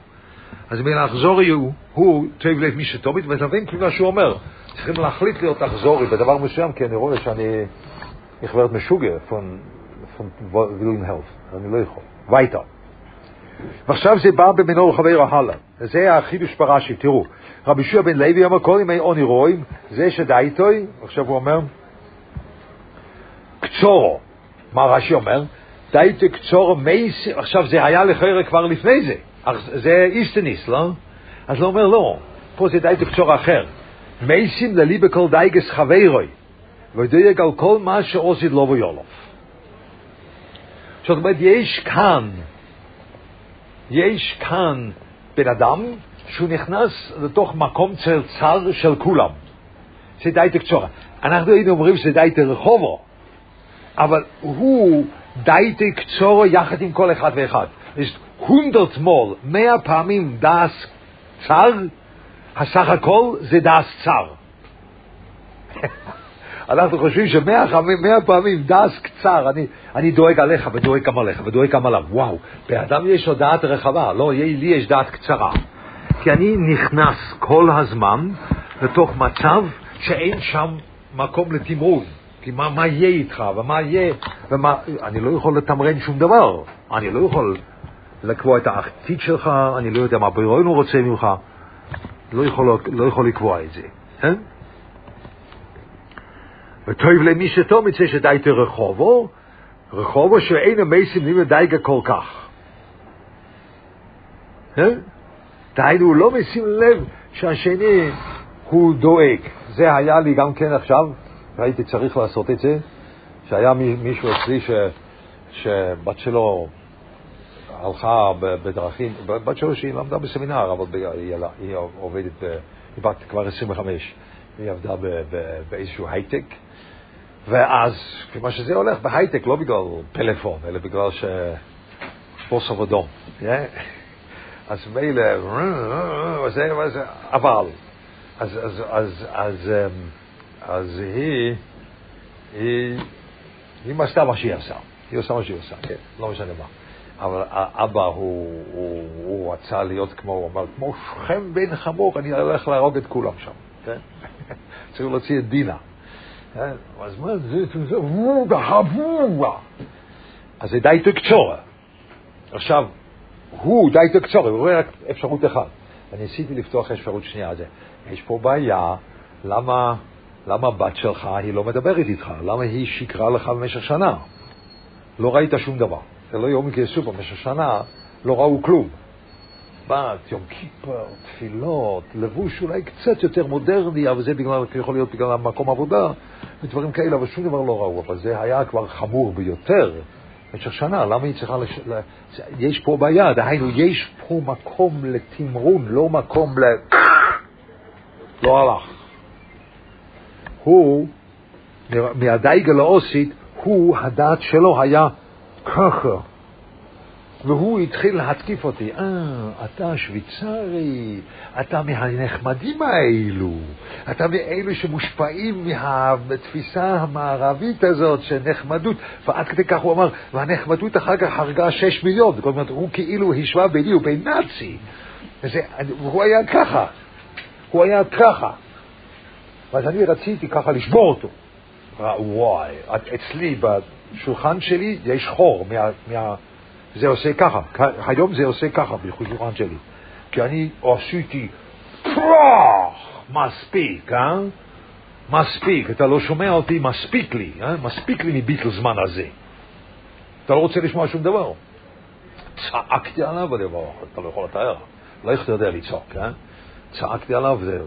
אז בין האחזורי הוא, הוא טוב לב מי שטומית, ותבין כפי מה שהוא אומר. צריכים להחליט להיות אחזורי בדבר מסוים, כי אני רואה שאני נכברת משוגע פון וילין הלף, אני לא יכול. וייטה. ועכשיו זה בא במנור חברו הלאה. זה החידוש ברש"י, תראו. רבי שועה בן לוי אומר, כל ימי עוני רואים, זה שדאיתוי, עכשיו הוא אומר, קצורו. מה רש"י אומר? דאיתוי קצורו מייס, עכשיו זה היה לכאורה כבר לפני זה. זה איסטניס, לא? אז הוא אומר, לא, פה זה דאיתוי קצורו אחר. מייסים ללי בכל דייגס חברוי, ודייג על כל מה שעושית לו ויולוף. זאת אומרת, יש כאן יש כאן בן אדם שהוא נכנס לתוך מקום צר של כולם. זה די תקצורה. אנחנו היינו אומרים שזה די תרחובו, אבל הוא די תקצורו יחד עם כל אחד ואחד. יש הונדרט מול, מאה פעמים דס צר, הסך הכל זה דס צר. אנחנו חושבים שמאה פעמים דס קצר, אני, אני דואג עליך ודואג גם עליך ודואג גם עליו. וואו, באדם יש לו דעת רחבה, לא, לי יש דעת קצרה. כי אני נכנס כל הזמן לתוך מצב שאין שם מקום לתמרון. כי מה, מה יהיה איתך, ומה יהיה, ומה... אני לא יכול לתמרן שום דבר. אני לא יכול לקבוע את העתיד שלך, אני לא יודע מה בירונו רוצה ממך. לא יכול, לא יכול לקבוע את זה. כן? וטוב למי שטוב מצא שדייתו רחובו, רחובו שאין המסים נמי דייגה כל כך. אה? דהיינו, הוא לא משים לב שהשני הוא דואג. זה היה לי גם כן עכשיו, והייתי צריך לעשות את זה, שהיה מי- מישהו אצלי ש, שבת שלו הלכה בדרכים, בת שלו שהיא למדה בסמינר, אבל היא, היא עובדת, ב- היא בת כבר 25, היא עבדה באיזשהו הייטק, ואז, כמו שזה הולך בהייטק, לא בגלל פלאפון, אלא בגלל ש... בוס אבדום. אז מילא, וזה, וזה, אבל, אז, אז, אז, אז, אמ, אז היא, היא, היא עשתה מה שהיא עושה. היא עושה מה שהיא עושה, כן, לא משנה מה. אבל האבא, הוא, הוא, הוא רצה להיות כמו, הוא אמר, כמו שכם בן חמור, אני הולך להרוג את כולם שם, כן? צריך להוציא את דינה. כן? אז מה זה, זה, ווגה, ווגה. אז זה די תקצורה. עכשיו, הוא די תקצורי, הוא רואה רק אפשרות אחת. אני ניסיתי לפתוח אפשרות שנייה. זה, יש פה בעיה, למה, למה הבת שלך, היא לא מדברת איתך? למה היא שיקרה לך במשך שנה? לא ראית שום דבר. זה לא יום כיסוף, במשך שנה לא ראו כלום. בת, יום כיפר, תפילות, לבוש אולי קצת יותר מודרני, אבל זה בגלל, יכול להיות בגלל המקום עבודה, ודברים כאלה, אבל שום דבר לא ראו. אבל זה היה כבר חמור ביותר. במשך שנה, למה היא צריכה לש... יש פה בעיה, דהיינו, יש פה מקום לתמרון, לא מקום ל... לא הלך. הוא, מהדייג הלאוסית, הוא, הדעת שלו היה ככה. והוא התחיל להתקיף אותי, אה, אתה שוויצרי, אתה מהנחמדים האלו, אתה מאלו שמושפעים מהתפיסה המערבית הזאת של נחמדות, ועד כדי כך הוא אמר, והנחמדות אחר כך הרגה שש מיליון, זאת אומרת, הוא כאילו השווה ביני ובין נאצי, וזה, והוא היה ככה, הוא היה ככה, ואז אני רציתי ככה לשבור אותו. וואי, אצלי בשולחן שלי יש חור מה... מה זה עושה ככה, היום זה עושה ככה בשולחן שלי. כי אני עשיתי פרח, מספיק, אה? מספיק, אתה לא שומע אותי, מספיק לי, אה? מספיק לי מביטל זמן הזה. אתה לא רוצה לשמוע שום דבר. צעקתי עליו, אתה לא יכול לתאר, לא איך אתה יודע לצעוק, אה? צעקתי עליו, זה,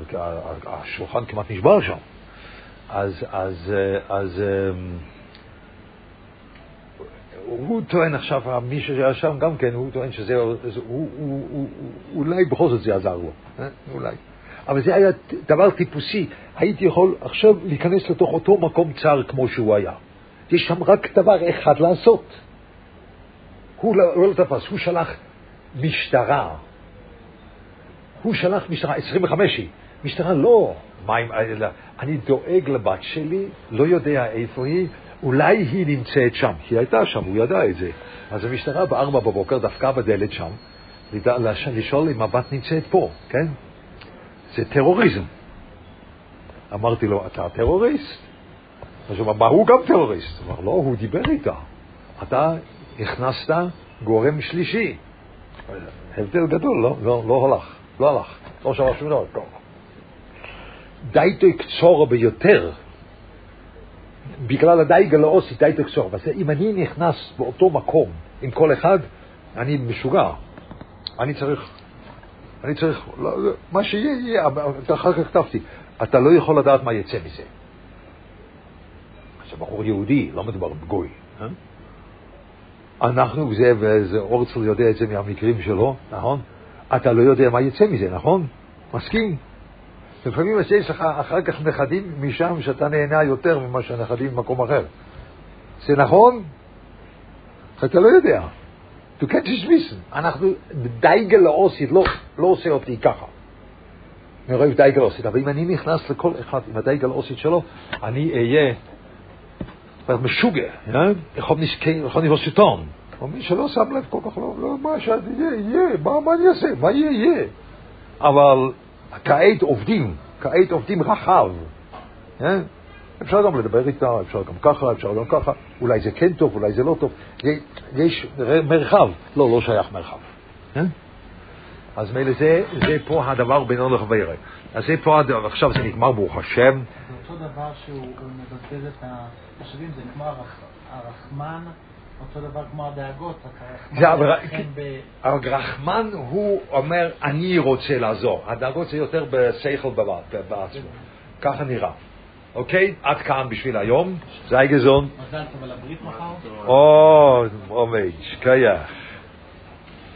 השולחן כמעט נשבר שם. אז, אז, אז, הוא טוען עכשיו, מי שהיה שם גם כן, הוא טוען שזה, הוא, הוא, הוא, אולי בכל זאת זה עזר לו, אה? אולי. אבל זה היה דבר טיפוסי, הייתי יכול עכשיו להיכנס לתוך אותו מקום צר כמו שהוא היה. יש שם רק דבר אחד לעשות. הוא לא, לא תפס, הוא שלח משטרה. הוא שלח משטרה, 25 היא. משטרה לא, מה אם, אני דואג לבת שלי, לא יודע איפה היא, אולי היא נמצאת שם, היא הייתה שם, הוא ידע את זה. אז המשטרה בארבע בבוקר דפקה בדלת שם, לשאול אם הבת נמצאת פה, כן? זה טרוריזם. אמרתי לו, אתה טרוריסט? אז הוא אמר, מה, הוא גם טרוריסט? הוא אמר, לא, הוא דיבר איתה. אתה הכנסת גורם שלישי. הבדל גדול, לא, לא, לא הלך, לא הלך, לא שמע שום דבר. די תקצור ביותר. בגלל הדייג הלאוסי די תקצור. אז אם אני נכנס באותו מקום עם כל אחד, אני משוגע. אני צריך, אני צריך, לא, מה שיהיה, יהיה, אחר כך כתבתי, אתה לא יכול לדעת מה יצא מזה. זה בחור יהודי, לא מדובר בגוי. אה? אנחנו, וזה, וזה אורצל יודע את זה מהמקרים שלו, נכון? אתה לא יודע מה יצא מזה, נכון? מסכים? לפעמים יש לך אחר כך נכדים משם שאתה נהנה יותר ממה שהנכדים במקום אחר. זה נכון? אתה לא יודע. Du kannst es wissen. אנחנו, דייגל לאוסית לא, לא עושה אותי ככה. אני רואה דייגל לאוסית, אבל אם אני נכנס לכל אחד עם הדייגל לאוסית שלו, אני אהיה משוגע, יכול להיות שלטון. מי שלא שם לב כל כך, לא, לא, מה שיהיה, יהיה, מה, מה אני אעשה, מה יהיה, יהיה. אבל כעת עובדים, כעת עובדים רחב. אה? אפשר גם לדבר איתה, אפשר גם ככה, אפשר גם ככה, אולי זה כן טוב, אולי זה לא טוב. יש מרחב, לא, לא שייך מרחב. אה? אז מילא זה, זה פה הדבר בינו לחברה. אז זה פה, עכשיו זה נגמר ברוך השם. זה אותו דבר שהוא מבזבז את המשאבים, זה הרח, הרחמן אותו דבר כמו הדאגות, רק. הרחמן הוא אומר, אני רוצה לעזור. הדאגות זה יותר בשכל בעצמו. ככה נראה. אוקיי? עד כאן בשביל היום. זה היה גזון. מזל טוב על הברית מחר. או, אומייג', קייח.